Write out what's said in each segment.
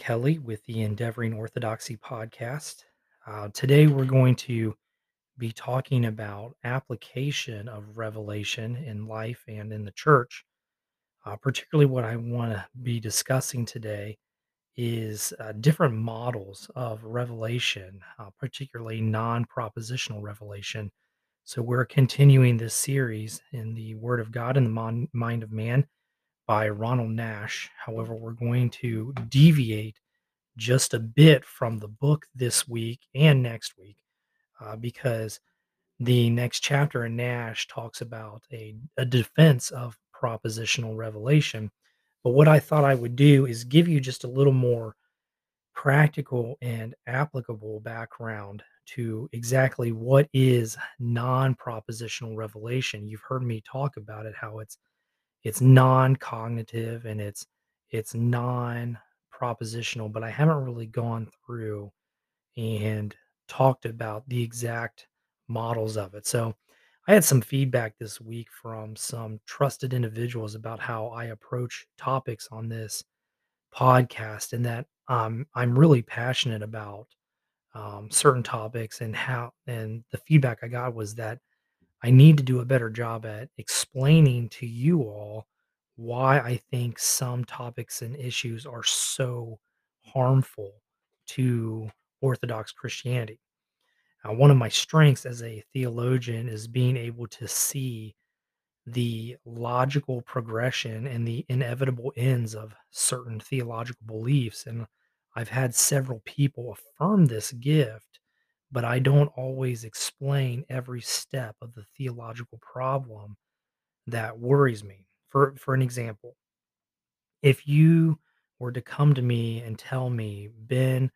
Kelly with the Endeavoring Orthodoxy podcast. Uh, today, we're going to be talking about application of revelation in life and in the church. Uh, particularly, what I want to be discussing today is uh, different models of revelation, uh, particularly non propositional revelation. So, we're continuing this series in the Word of God and the Mon- Mind of Man by Ronald Nash. However, we're going to deviate just a bit from the book this week and next week uh, because the next chapter in Nash talks about a, a defense of propositional revelation. But what I thought I would do is give you just a little more practical and applicable background to exactly what is non-propositional revelation. You've heard me talk about it how it's it's non-cognitive and it's it's non-propositional, but I haven't really gone through and talked about the exact models of it. So I had some feedback this week from some trusted individuals about how I approach topics on this podcast and that um, I'm really passionate about um, certain topics and how and the feedback I got was that I need to do a better job at explaining to you all why I think some topics and issues are so harmful to Orthodox Christianity. Uh, one of my strengths as a theologian is being able to see the logical progression and the inevitable ends of certain theological beliefs. And I've had several people affirm this gift, but I don't always explain every step of the theological problem that worries me. For, for an example, if you were to come to me and tell me, Ben,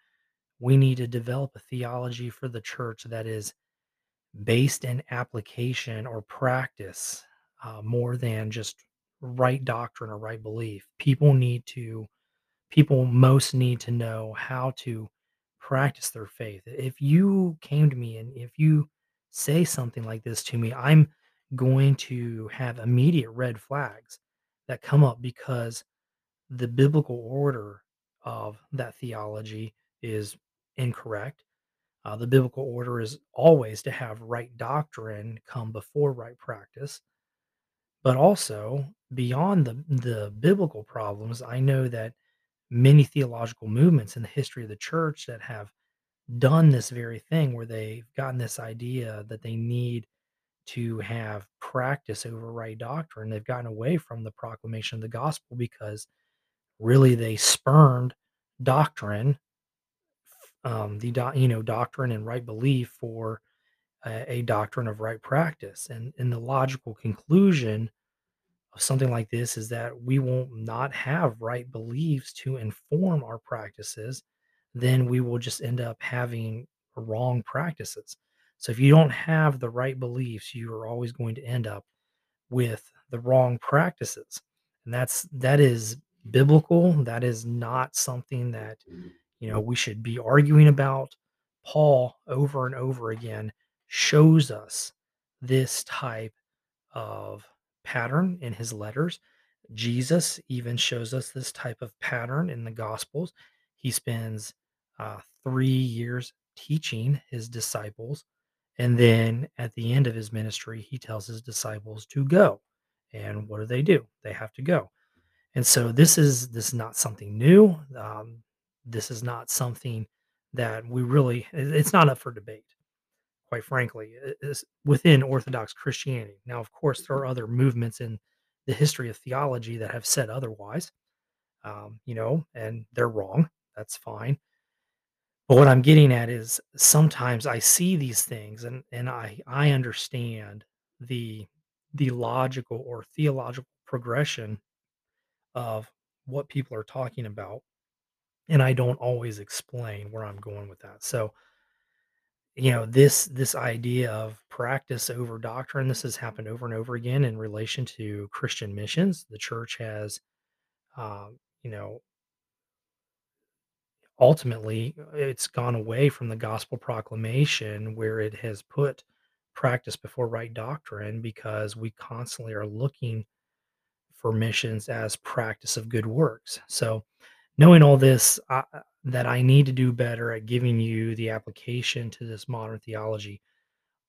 we need to develop a theology for the church that is based in application or practice uh, more than just right doctrine or right belief. People need to, people most need to know how to practice their faith. If you came to me and if you say something like this to me, I'm going to have immediate red flags that come up because the biblical order of that theology is incorrect uh, the biblical order is always to have right doctrine come before right practice. But also, beyond the, the biblical problems, I know that many theological movements in the history of the church that have done this very thing where they've gotten this idea that they need to have practice over right doctrine. They've gotten away from the proclamation of the gospel because really they spurned doctrine um, the doc, you know doctrine and right belief for a, a doctrine of right practice and in the logical conclusion of something like this is that we will not have right beliefs to inform our practices then we will just end up having wrong practices. So if you don't have the right beliefs you are always going to end up with the wrong practices. And that's that is biblical that is not something that you know we should be arguing about. Paul over and over again shows us this type of pattern in his letters. Jesus even shows us this type of pattern in the gospels. He spends uh, three years teaching his disciples and then at the end of his ministry he tells his disciples to go. And what do they do? They have to go. And so this is this is not something new. Um, this is not something that we really it's not up for debate, quite frankly, is within Orthodox Christianity. Now, of course, there are other movements in the history of theology that have said otherwise. Um, you know, and they're wrong. That's fine. But what I'm getting at is sometimes I see these things and and I I understand the the logical or theological progression of what people are talking about, and I don't always explain where I'm going with that. So, you know, this this idea of practice over doctrine, this has happened over and over again in relation to Christian missions. The church has, um, you know, ultimately uh, it's gone away from the gospel proclamation where it has put practice before right doctrine because we constantly are looking for missions as practice of good works. So Knowing all this, uh, that I need to do better at giving you the application to this modern theology,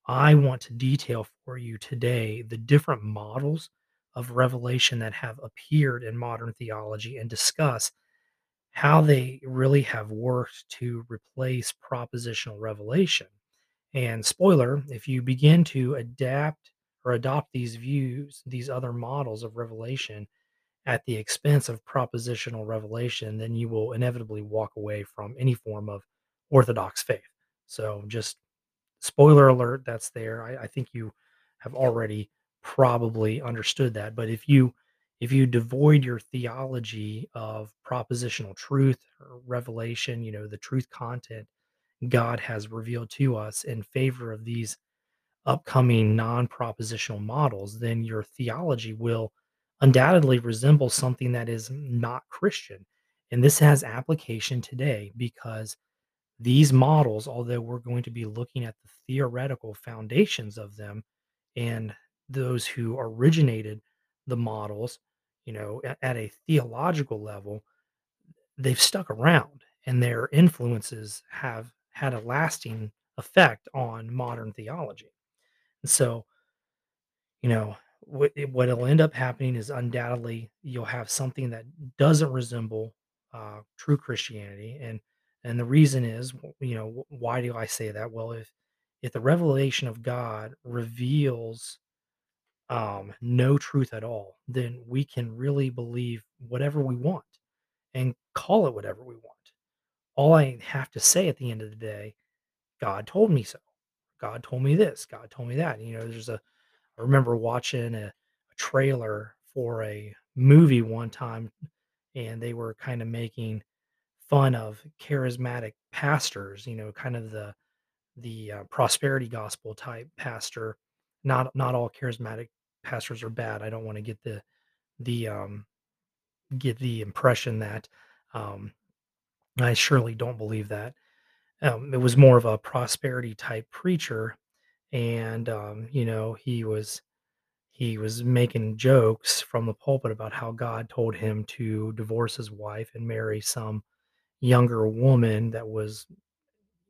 I want to detail for you today the different models of revelation that have appeared in modern theology and discuss how they really have worked to replace propositional revelation. And spoiler, if you begin to adapt or adopt these views, these other models of revelation at the expense of propositional revelation, then you will inevitably walk away from any form of orthodox faith. So just spoiler alert, that's there. I, I think you have already probably understood that. But if you if you devoid your theology of propositional truth or revelation, you know, the truth content God has revealed to us in favor of these upcoming non-propositional models, then your theology will undoubtedly resembles something that is not Christian. And this has application today because these models, although we're going to be looking at the theoretical foundations of them and those who originated the models, you know, at a theological level, they've stuck around and their influences have had a lasting effect on modern theology. And so, you know, what what'll end up happening is undoubtedly you'll have something that doesn't resemble, uh, true Christianity, and and the reason is, you know, why do I say that? Well, if if the revelation of God reveals, um, no truth at all, then we can really believe whatever we want and call it whatever we want. All I have to say at the end of the day, "God told me so. God told me this. God told me that." You know, there's a I remember watching a, a trailer for a movie one time, and they were kind of making fun of charismatic pastors. You know, kind of the the uh, prosperity gospel type pastor. Not not all charismatic pastors are bad. I don't want to get the the um, get the impression that um, I surely don't believe that. Um, it was more of a prosperity type preacher, and um, you know he was He was making jokes from the pulpit about how God told him to divorce his wife and marry some younger woman that was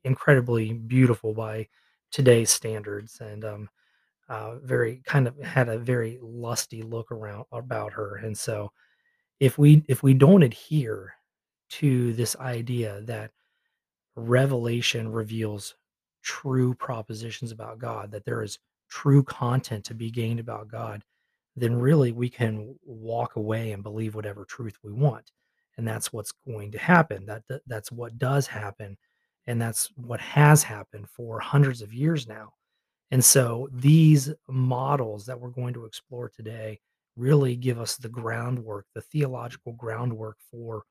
incredibly beautiful by today's standards and um, uh, very kind of had a very lusty look around about her. And so if we if we don't adhere to this idea that revelation reveals true propositions about God, that there is true content to be gained about God, then really we can walk away and believe whatever truth we want. And that's what's going to happen. That, that that's what does happen. And that's what has happened for hundreds of years now. And so these models that we're going to explore today really give us the groundwork, the theological groundwork for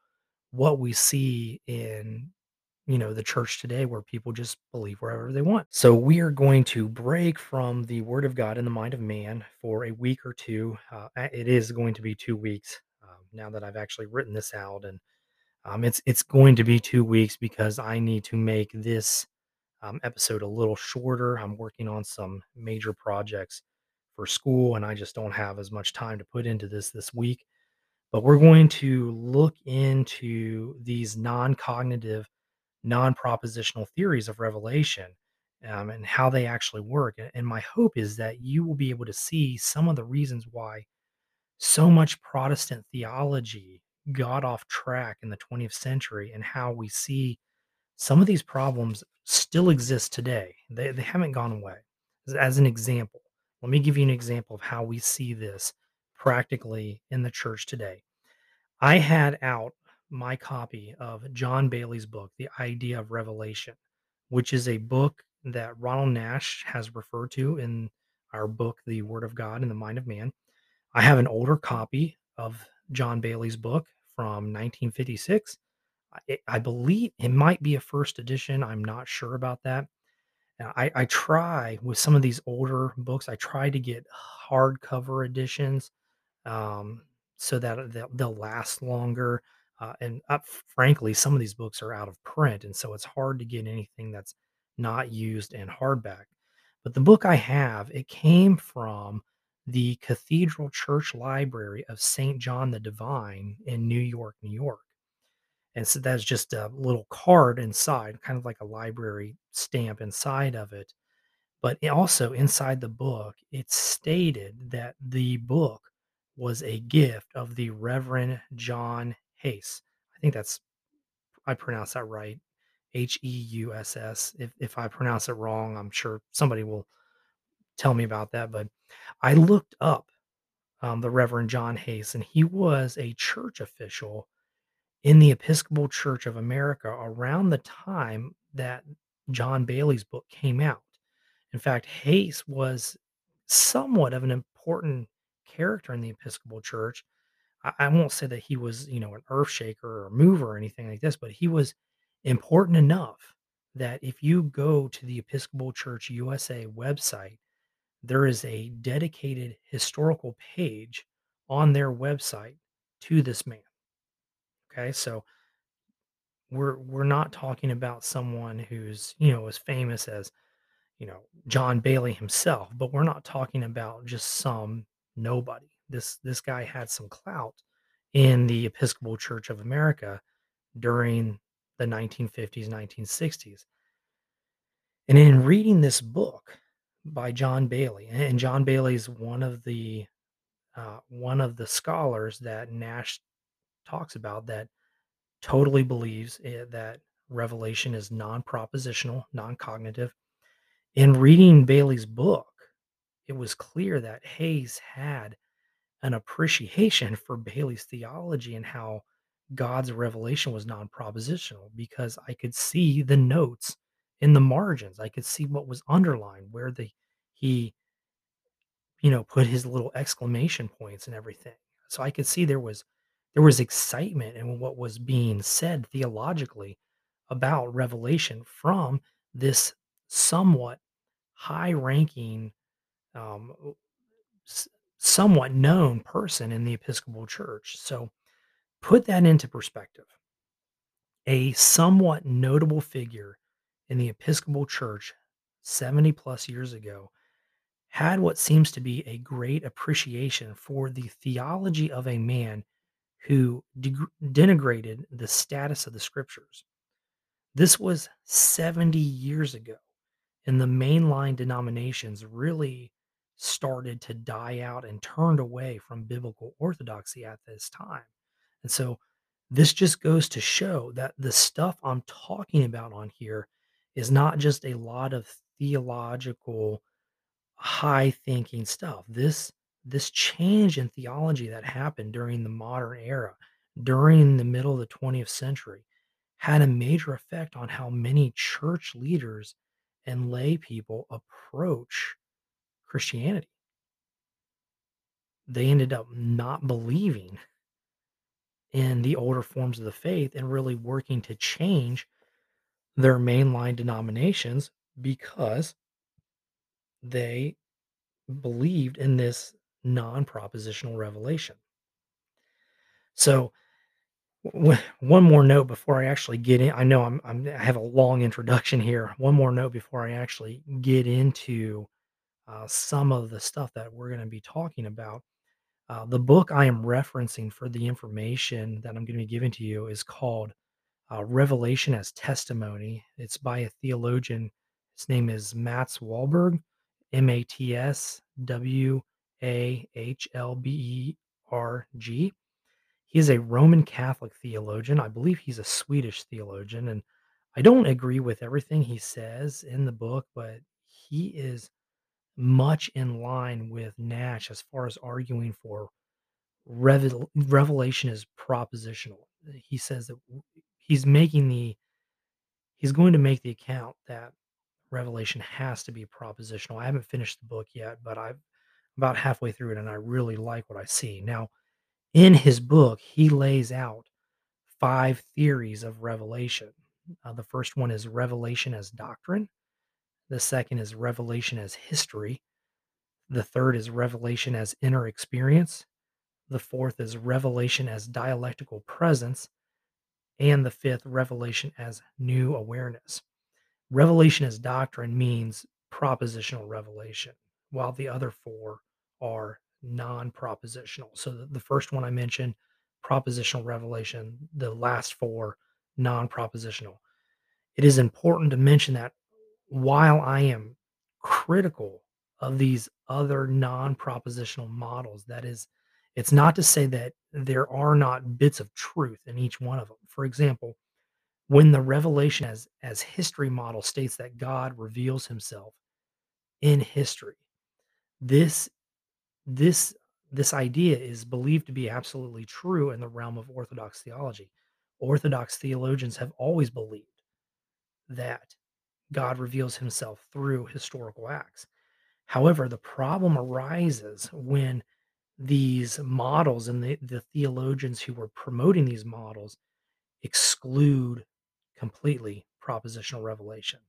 what we see in you know, the church today where people just believe wherever they want. So we are going to break from the word of God in the mind of man for a week or two. Uh, it is going to be two weeks um, now that I've actually written this out, and um, it's it's going to be two weeks because I need to make this um, episode a little shorter. I'm working on some major projects for school, and I just don't have as much time to put into this this week. But we're going to look into these non-cognitive non-propositional theories of revelation um, and how they actually work. And, my hope is that you will be able to see some of the reasons why so much Protestant theology got off track in the 20th century and how we see some of these problems still exist today. They, they haven't gone away. As an example, let me give you an example of how we see this practically in the church today. I had out my copy of John Baillie's book, The Idea of Revelation, which is a book that Ronald Nash has referred to in our book, The Word of God in the Mind of Man. I have an older copy of John Baillie's book from 1956. I, I believe it might be a first edition. I'm not sure about that. I, I try with some of these older books, I try to get hardcover editions um, so that they'll, they'll last longer. Uh, and uh, frankly, some of these books are out of print, and so it's hard to get anything that's not used in hardback. But the book I have, it came from the Cathedral Church Library of St. John the Divine in New York, New York. And so that's just a little card inside, kind of like a library stamp inside of it. But also inside the book, it stated that the book was a gift of the Reverend John Heuss. I think that's I pronounced that right. H E U S S. If if I pronounce it wrong, I'm sure somebody will tell me about that. But I looked up um, the Reverend John Heuss, and he was a church official in the Episcopal Church of America around the time that John Baillie's book came out. In fact, Heuss was somewhat of an important character in the Episcopal Church. I, won't say that he was, you know, an earth shaker or a mover or anything like this, but he was important enough that if you go to the Episcopal Church USA website, there is a dedicated historical page on their website to this man. Okay, so we're we're not talking about someone who's you know as famous as you know John Baillie himself, but we're not talking about just some nobody. This this guy had some clout in the Episcopal Church of America during the 1950s, 1960s. And in reading this book by John Baillie, and John Baillie is one of the uh, one of the scholars that Nash talks about that totally believes eh, that revelation is non-propositional, non-cognitive. In reading Baillie's book, it was clear that Heuss had an appreciation for Baillie's theology and how God's revelation was non-propositional because I could see the notes in the margins. I could see what was underlined, where the he, you know, put his little exclamation points and everything. So I could see there was there was excitement in what was being said theologically about revelation from this somewhat high-ranking, um, s- somewhat known person in the Episcopal Church. So put that into perspective. A somewhat notable figure in the Episcopal Church 70 plus years ago had what seems to be a great appreciation for the theology of a man who denigrated the status of the scriptures. This was 70 years ago, and the mainline denominations really started to die out and turned away from biblical orthodoxy at this time. And so this just goes to show that the stuff I'm talking about on here is not just a lot of theological high thinking stuff. This this change in theology that happened during the modern era, during the middle of the 20th century, had a major effect on how many church leaders and lay people approach Christianity. They ended up not believing in the older forms of the faith and really working to change their mainline denominations because they believed in this non-propositional revelation. So, one more note before I actually get in. I know I'm, I'm I have a long introduction here. One more note before I actually get into uh, some of the stuff that we're going to be talking about. Uh, the book I am referencing for the information that I'm going to be giving to you is called uh, Revelation as Testimony. It's by a theologian. His name is Mats Wahlberg, M A T S W A H L B E R G. He is a Roman Catholic theologian. I believe he's a Swedish theologian. And I don't agree with everything he says in the book, but he is much in line with Nash as far as arguing for revel- revelation is propositional. He says that he's making the he's going to make the account that revelation has to be propositional. I haven't finished the book yet, but I'm about halfway through it and I really like what I see. Now, in his book, he lays out five theories of revelation. Uh, the first one is revelation as doctrine. The second is revelation as history. The third is revelation as inner experience. The fourth is revelation as dialectical presence. And the fifth, revelation as new awareness. Revelation as doctrine means propositional revelation, while the other four are non propositional. So the, first one I mentioned, propositional revelation, the last four non propositional. It is important to mention that while I am critical of these other non propositional models, that is, it's not to say that there are not bits of truth in each one of them. For example, when the revelation as, as history model states that God reveals himself in history, this this this idea is believed to be absolutely true in the realm of Orthodox theology. Orthodox theologians have always believed that God reveals himself through historical acts. However, the problem arises when these models and the, the theologians who were promoting these models exclude completely propositional revelation.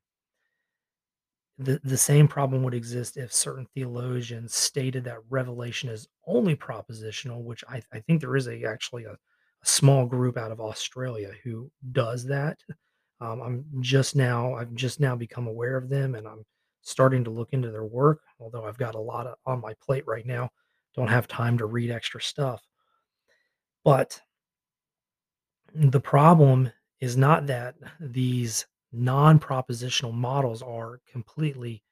The, the same problem would exist if certain theologians stated that revelation is only propositional, which I, I think there is a actually a, a small group out of Australia who does that. Um, I'm just now I've just now become aware of them, and I'm starting to look into their work. Although I've got a lot of, on my plate right now, don't have time to read extra stuff. But the problem is not that these non-propositional models are completely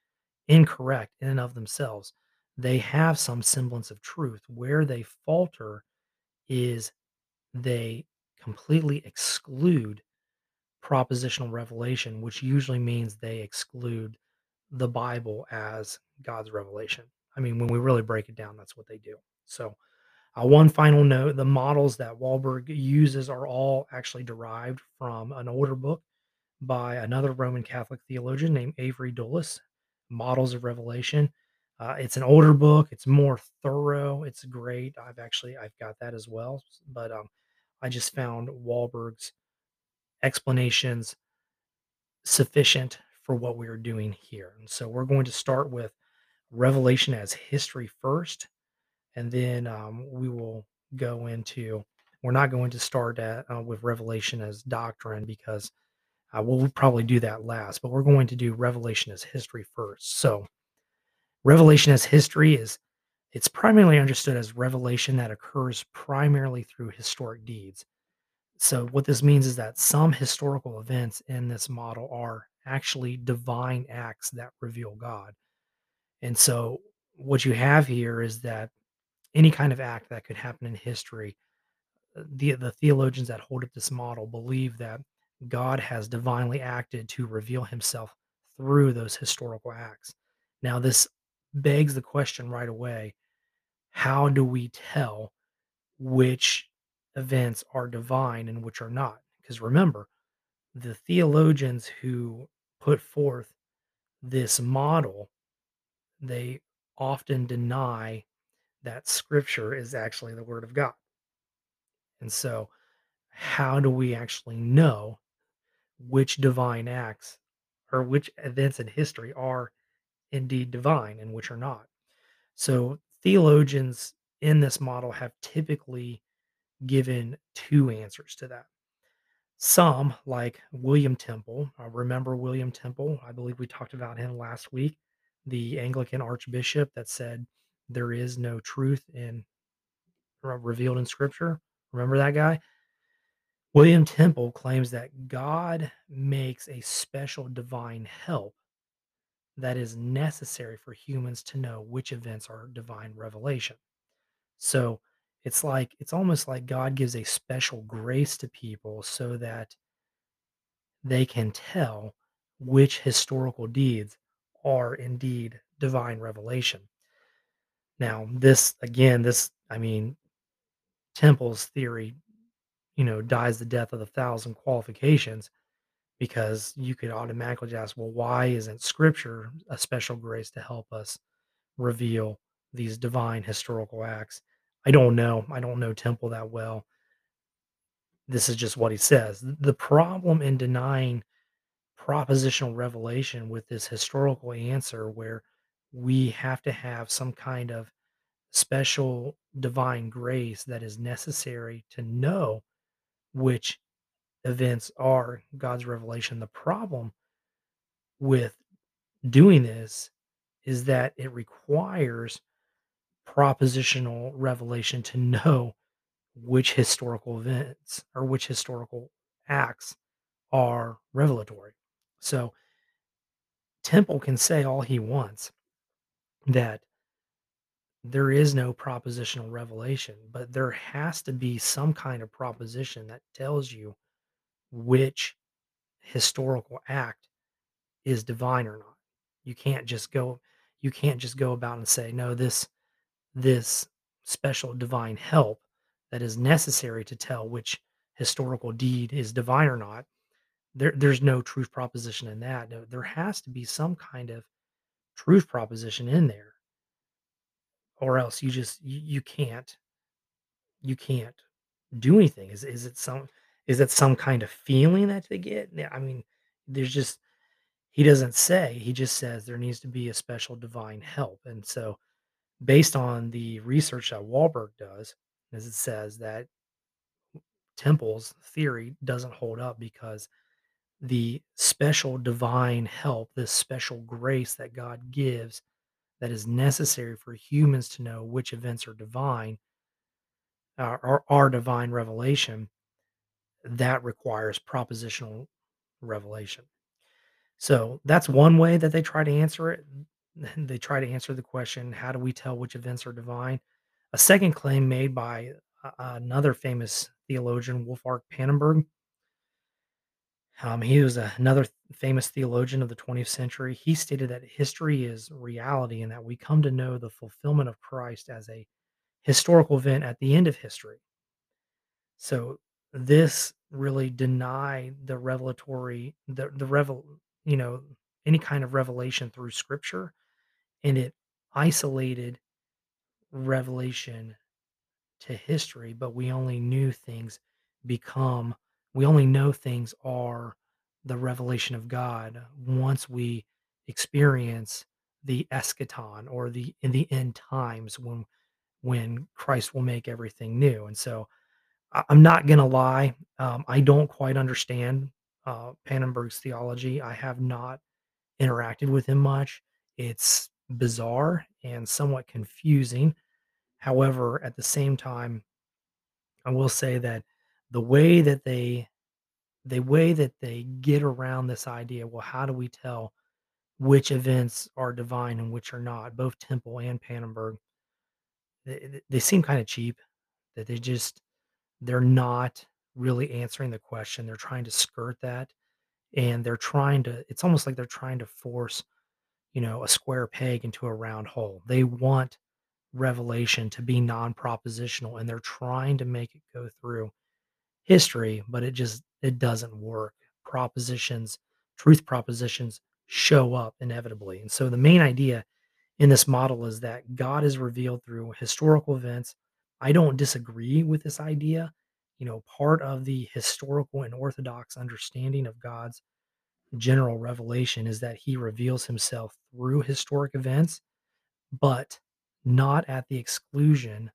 incorrect in and of themselves. They have some semblance of truth. Where they falter is they completely exclude propositional revelation, which usually means they exclude the Bible as God's revelation. I mean, when we really break it down, that's what they do. So, uh, one final note the models that Wahlberg uses are all actually derived from an older book by another Roman Catholic theologian named Avery Dulles, Models of Revelation. Uh, it's an older book. It's more thorough. It's great. I've actually I've got that as well. But um, I just found Wahlberg's explanations sufficient for what we are doing here. And so we're going to start with Revelation as history first, and then um, we will go into. We're not going to start at, uh, with Revelation as doctrine because uh, we'll probably do that last, but we're going to do Revelation as history first. So, Revelation as history is it's primarily understood as revelation that occurs primarily through historic deeds. So, what this means is that some historical events in this model are actually divine acts that reveal God. And so, what you have here is that any kind of act that could happen in history, uh, the, the theologians that hold up this model believe that God has divinely acted to reveal himself through those historical acts. Now, this begs the question right away how do we tell which events are divine and which are not. Because remember, the theologians who put forth this model, they often deny that scripture is actually the word of God. And so, how do we actually know which divine acts or which events in history are indeed divine and which are not? So, theologians in this model have typically given two answers to that. Some, like William Temple, remember William Temple? I believe we talked about him last week, the Anglican archbishop that said there is no truth in revealed in Scripture. Remember that guy? William Temple claims that God makes a special divine help that is necessary for humans to know which events are divine revelation. So it's like it's almost like God gives a special grace to people so that they can tell which historical deeds are indeed divine revelation. Now, this again, this I mean, Temple's theory, you know, dies the death of a thousand qualifications because you could automatically ask, well, why isn't scripture a special grace to help us reveal these divine historical acts? I don't know. I don't know Temple that well. This is just what he says. The problem in denying propositional revelation with this historical answer, where we have to have some kind of special divine grace that is necessary to know which events are God's revelation. The problem with doing this is that it requires propositional revelation to know which historical events or which historical acts are revelatory. So Temple can say all he wants that there is no propositional revelation, but there has to be some kind of proposition that tells you which historical act is divine or not. You can't just go you can't just go about and say, no, this this special divine help that is necessary to tell which historical deed is divine or not. There, there's no truth proposition in that. No, there has to be some kind of truth proposition in there, or else you just you, you can't you can't do anything. Is is it some is it some kind of feeling that they get? I mean, there's just he doesn't say. He just says there needs to be a special divine help, and so based on the research that Wahlberg does, as it says that Temple's theory doesn't hold up because the special divine help, this special grace that God gives that is necessary for humans to know which events are divine, are, are, are divine revelation, that requires propositional revelation. So that's one way that they try to answer it. They try to answer the question, how do we tell which events are divine? A second claim made by another famous theologian, Wolfhart Pannenberg. Um, he was a- another famous theologian of the 20th century. He stated that history is reality and that we come to know the fulfillment of Christ as a historical event at the end of history. So this really denied the revelatory, the the revel, you know, any kind of revelation through Scripture, and it isolated revelation to history, but we only knew things become we only know things are the revelation of God once we experience the eschaton or the in the end times when when Christ will make everything new. And so I'm not gonna lie, um, I don't quite understand uh, Pannenberg's theology. I have not interacted with him much. It's bizarre and somewhat confusing. However, at the same time, I will say that the way that they the way that they get around this idea, well, how do we tell which events are divine and which are not? Both Temple and Pannenberg, they, they they seem kind of cheap. That they just they're not really answering the question. They're trying to skirt that, and they're trying to. It's almost like they're trying to force you know a square peg into a round hole. They want revelation to be non-propositional, and they're trying to make it go through history, but it just it doesn't work. Propositions, truth propositions show up inevitably. And so the main idea in this model is that God is revealed through historical events. I don't disagree with this idea. You know, part of the historical and orthodox understanding of God's general revelation is that he reveals himself through historic events, but not at the exclusion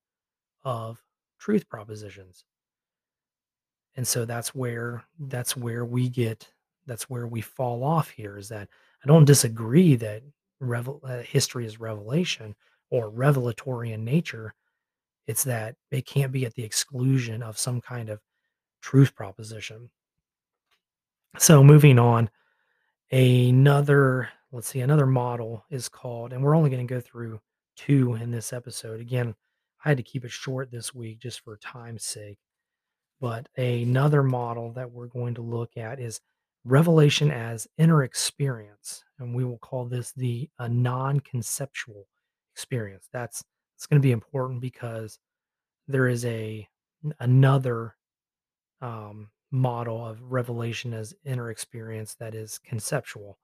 of truth propositions. And so that's where that's where we get that's where we fall off here is that I don't disagree that revel, uh, history is revelation or revelatory in nature. It's that it can't be at the exclusion of some kind of truth proposition. So moving on, another let's see, another model is called, and we're only going to go through two in this episode. Again, I had to keep it short this week just for time's sake. But another model that we're going to look at is revelation as inner experience, and we will call this the a non-conceptual experience. That's it's going to be important because there is a another um, model of revelation as inner experience that is conceptual.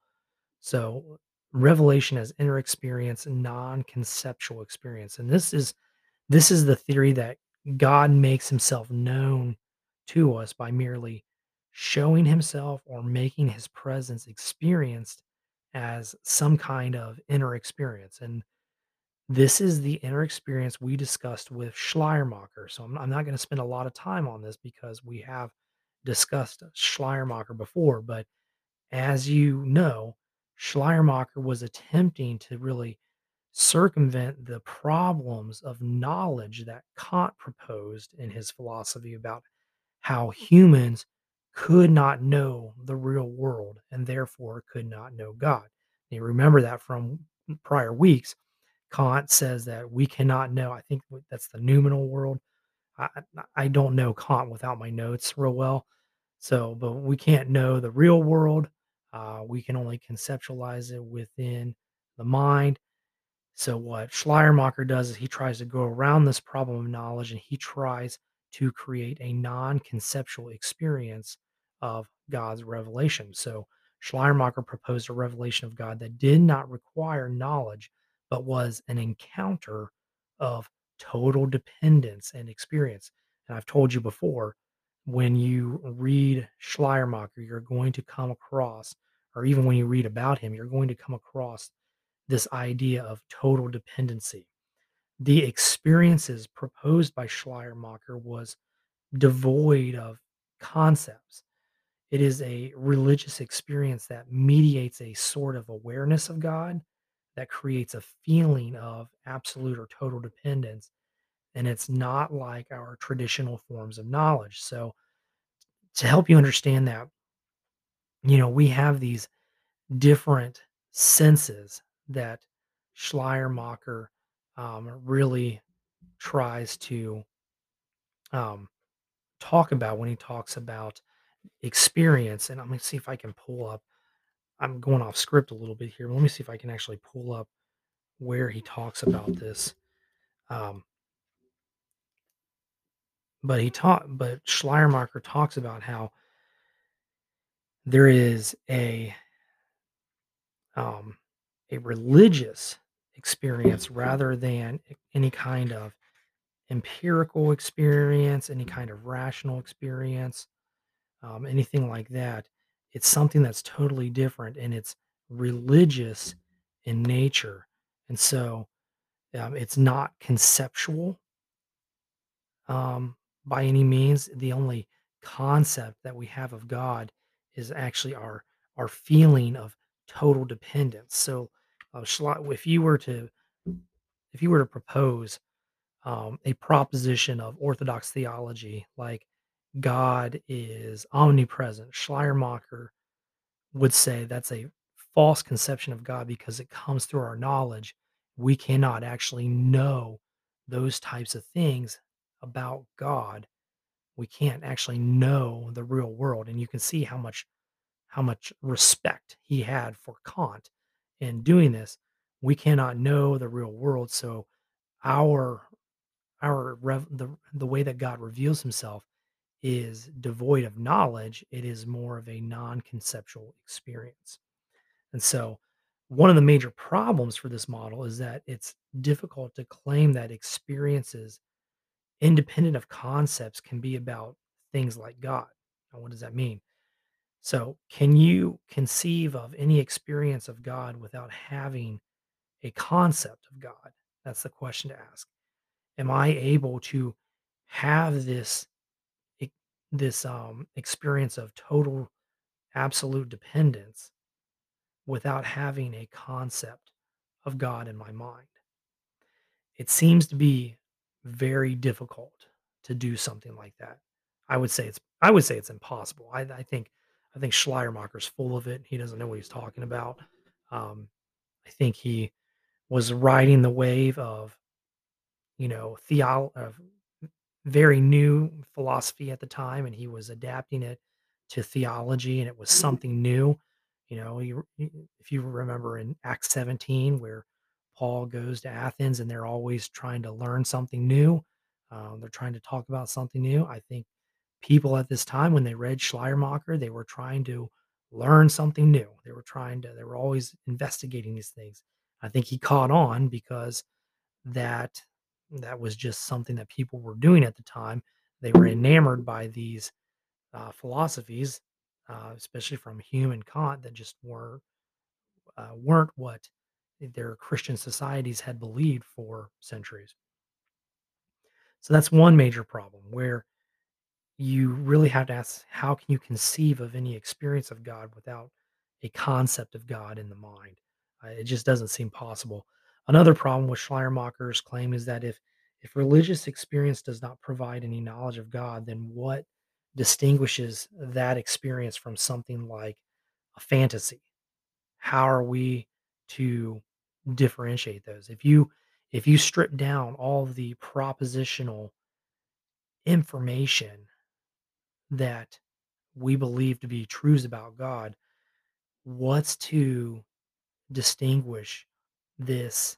So revelation as inner experience, non-conceptual experience, and this is this is the theory that God makes himself known to us by merely showing himself or making his presence experienced as some kind of inner experience. And this is the inner experience we discussed with Schleiermacher. So I'm, I'm not going to spend a lot of time on this because we have discussed Schleiermacher before. But as you know, Schleiermacher was attempting to really circumvent the problems of knowledge that Kant proposed in his philosophy about how humans could not know the real world and therefore could not know God. You remember that from prior weeks. Kant says that we cannot know. I think that's the noumenal world. I, I don't know Kant without my notes real well. So, but we can't know the real world. Uh, we can only conceptualize it within the mind so what Schleiermacher does is he tries to go around this problem of knowledge and he tries to create a non-conceptual experience of God's revelation. So Schleiermacher proposed a revelation of God that did not require knowledge, but was an encounter of total dependence and experience. And I've told you before, when you read Schleiermacher, you're going to come across, or even when you read about him, you're going to come across this idea of total dependency. The experiences proposed by Schleiermacher was devoid of concepts. It is a religious experience that mediates a sort of awareness of God that creates a feeling of absolute or total dependence. And it's not like our traditional forms of knowledge. So, to help you understand that, you know, we have these different senses that Schleiermacher um, really tries to um, talk about when he talks about experience. And I'm going to see if I can pull up. I'm going off script a little bit here. Let me see if I can actually pull up where he talks about this. Um, but he taught, but Schleiermacher talks about how there is a um, a religious experience rather than any kind of empirical experience, any kind of rational experience, um, anything like that. It's something that's totally different and it's religious in nature. And so um, it's not conceptual um, by any means. The only concept that we have of God is actually our our feeling of total dependence. So, uh, if you were to if you were to propose um, a proposition of Orthodox theology, like God is omnipresent, Schleiermacher would say that's a false conception of God because it comes through our knowledge. We cannot actually know those types of things about God. We can't actually know the real world. And you can see how much how much respect he had for Kant in doing this. We cannot know the real world. So our our the the way that God reveals himself is devoid of knowledge. It is more of a non-conceptual experience. And so one of the major problems for this model is that it's difficult to claim that experiences independent of concepts can be about things like God. Now, what does that mean? So, can you conceive of any experience of God without having a concept of God? That's the question to ask. Am I able to have this this um, experience of total absolute dependence without having a concept of God in my mind? It seems to be very difficult to do something like that. I would say it's I would say it's impossible. I, I think I think Schleiermacher's full of it. He doesn't know what he's talking about. Um, I think he was riding the wave of you know theo of very new philosophy at the time, and he was adapting it to theology, and it was something new. You know, if you remember in Acts 17, where Paul goes to Athens and they're always trying to learn something new, um, they're trying to talk about something new. I think people at this time, when they read Schleiermacher, they were trying to learn something new. They were trying to, they were always investigating these things. I think he caught on because that that was just something that people were doing at the time. They were enamored by these uh, philosophies, uh, especially from Hume and Kant, that just weren't uh, weren't what their Christian societies had believed for centuries. So that's one major problem where you really have to ask how can you conceive of any experience of God without a concept of God in the mind? Uh, it just doesn't seem possible. Another problem with Schleiermacher's claim is that if if religious experience does not provide any knowledge of God, then what distinguishes that experience from something like a fantasy? How are we to differentiate those? If you if you strip down all the propositional information that we believe to be truths about God, what's to distinguish this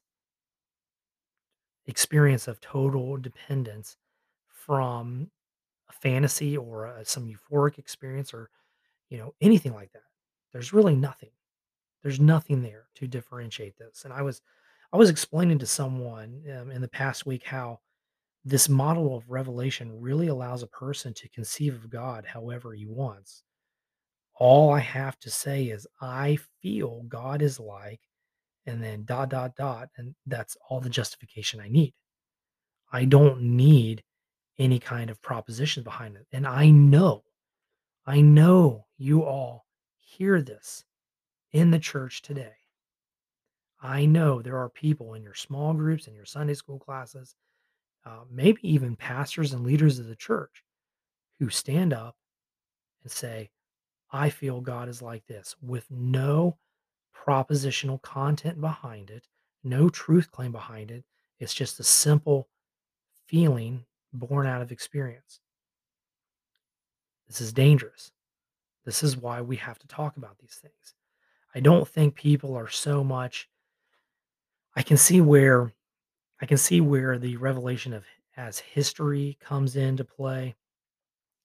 experience of total dependence from a fantasy or a, some euphoric experience or you know anything like that there's really nothing there's nothing there to differentiate this and i was i was explaining to someone um, in the past week how this model of revelation really allows a person to conceive of god however he wants. All i have to say is i feel god is like and then dot dot dot and that's all the justification i need. I don't need any kind of proposition behind it and i know i know you all hear this in the church today i know there are people in your small groups in your sunday school classes uh, maybe even pastors and leaders of the church who stand up and say i feel god is like this with no propositional content behind it no truth claim behind it it's just a simple feeling born out of experience. This is dangerous. This is why we have to talk about these things. I don't think people are so much I can see where I can see where the revelation of as history comes into play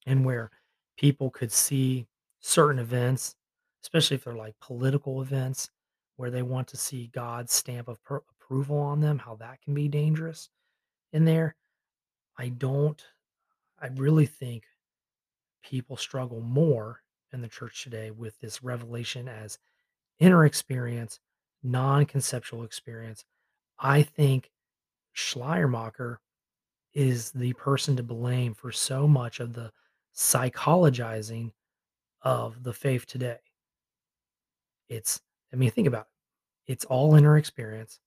and where people could see certain events, especially if they're like political events where they want to see God's stamp of per- approval on them, how that can be dangerous in there. I don't I really think people struggle more in the church today with this revelation as inner experience, non conceptual experience. I think Schleiermacher is the person to blame for so much of the psychologizing of the faith today. It's, I mean, think about it. It's all inner experience.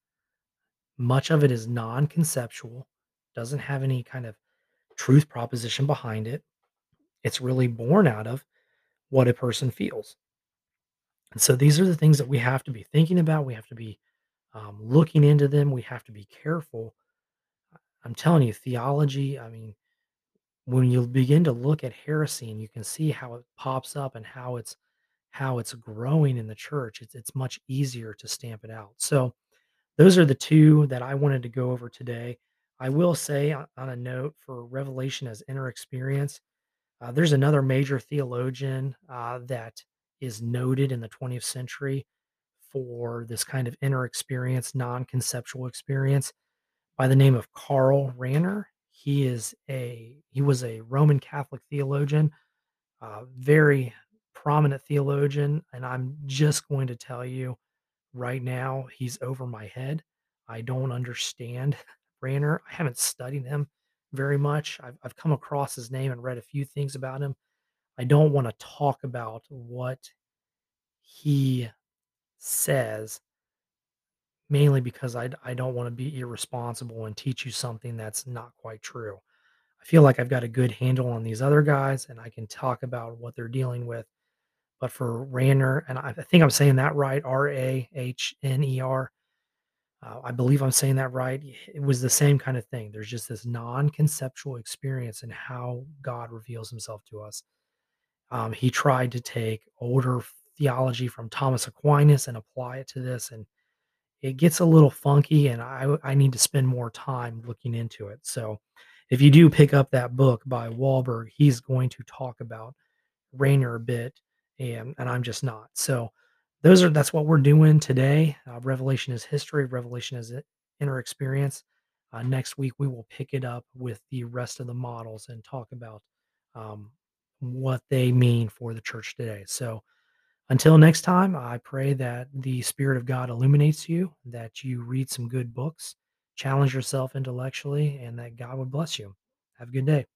Much of it is non conceptual, doesn't have any kind of truth proposition behind it. It's really born out of what a person feels. And so these are the things that we have to be thinking about. We have to be um, looking into them. We have to be careful. I'm telling you, theology, I mean, when you begin to look at heresy and you can see how it pops up and how it's how it's growing in the church, it's it's much easier to stamp it out. So those are the two that I wanted to go over today. I will say on, a note for revelation as inner experience, uh, there's another major theologian uh, that is noted in the 20th century for this kind of inner experience, non conceptual experience by the name of Karl Rahner. He is a he was a Roman Catholic theologian, very prominent theologian, and I'm just going to tell you right now he's over my head. I don't understand Rahner. I haven't studied him very much. I've, I've come across his name and read a few things about him. I don't want to talk about what he says mainly because I, I don't want to be irresponsible and teach you something that's not quite true. I feel like I've got a good handle on these other guys and I can talk about what they're dealing with. But for Rahner, and I I think I'm saying that right, R A H N E R, uh, I believe I'm saying that right. It was the same kind of thing. There's just this non conceptual experience in how God reveals himself to us. Um, he tried to take older theology from Thomas Aquinas and apply it to this, and it gets a little funky. And I, I need to spend more time looking into it. So, if you do pick up that book by Wahlberg, he's going to talk about Rahner a bit, and and I'm just not. So, those are that's what we're doing today. Uh, Revelation is history. Revelation is inner experience. Uh, next week we will pick it up with the rest of the models and talk about um, what they mean for the church today. So until next time, I pray that the Spirit of God illuminates you, that you read some good books, challenge yourself intellectually, and that God would bless you. Have a good day.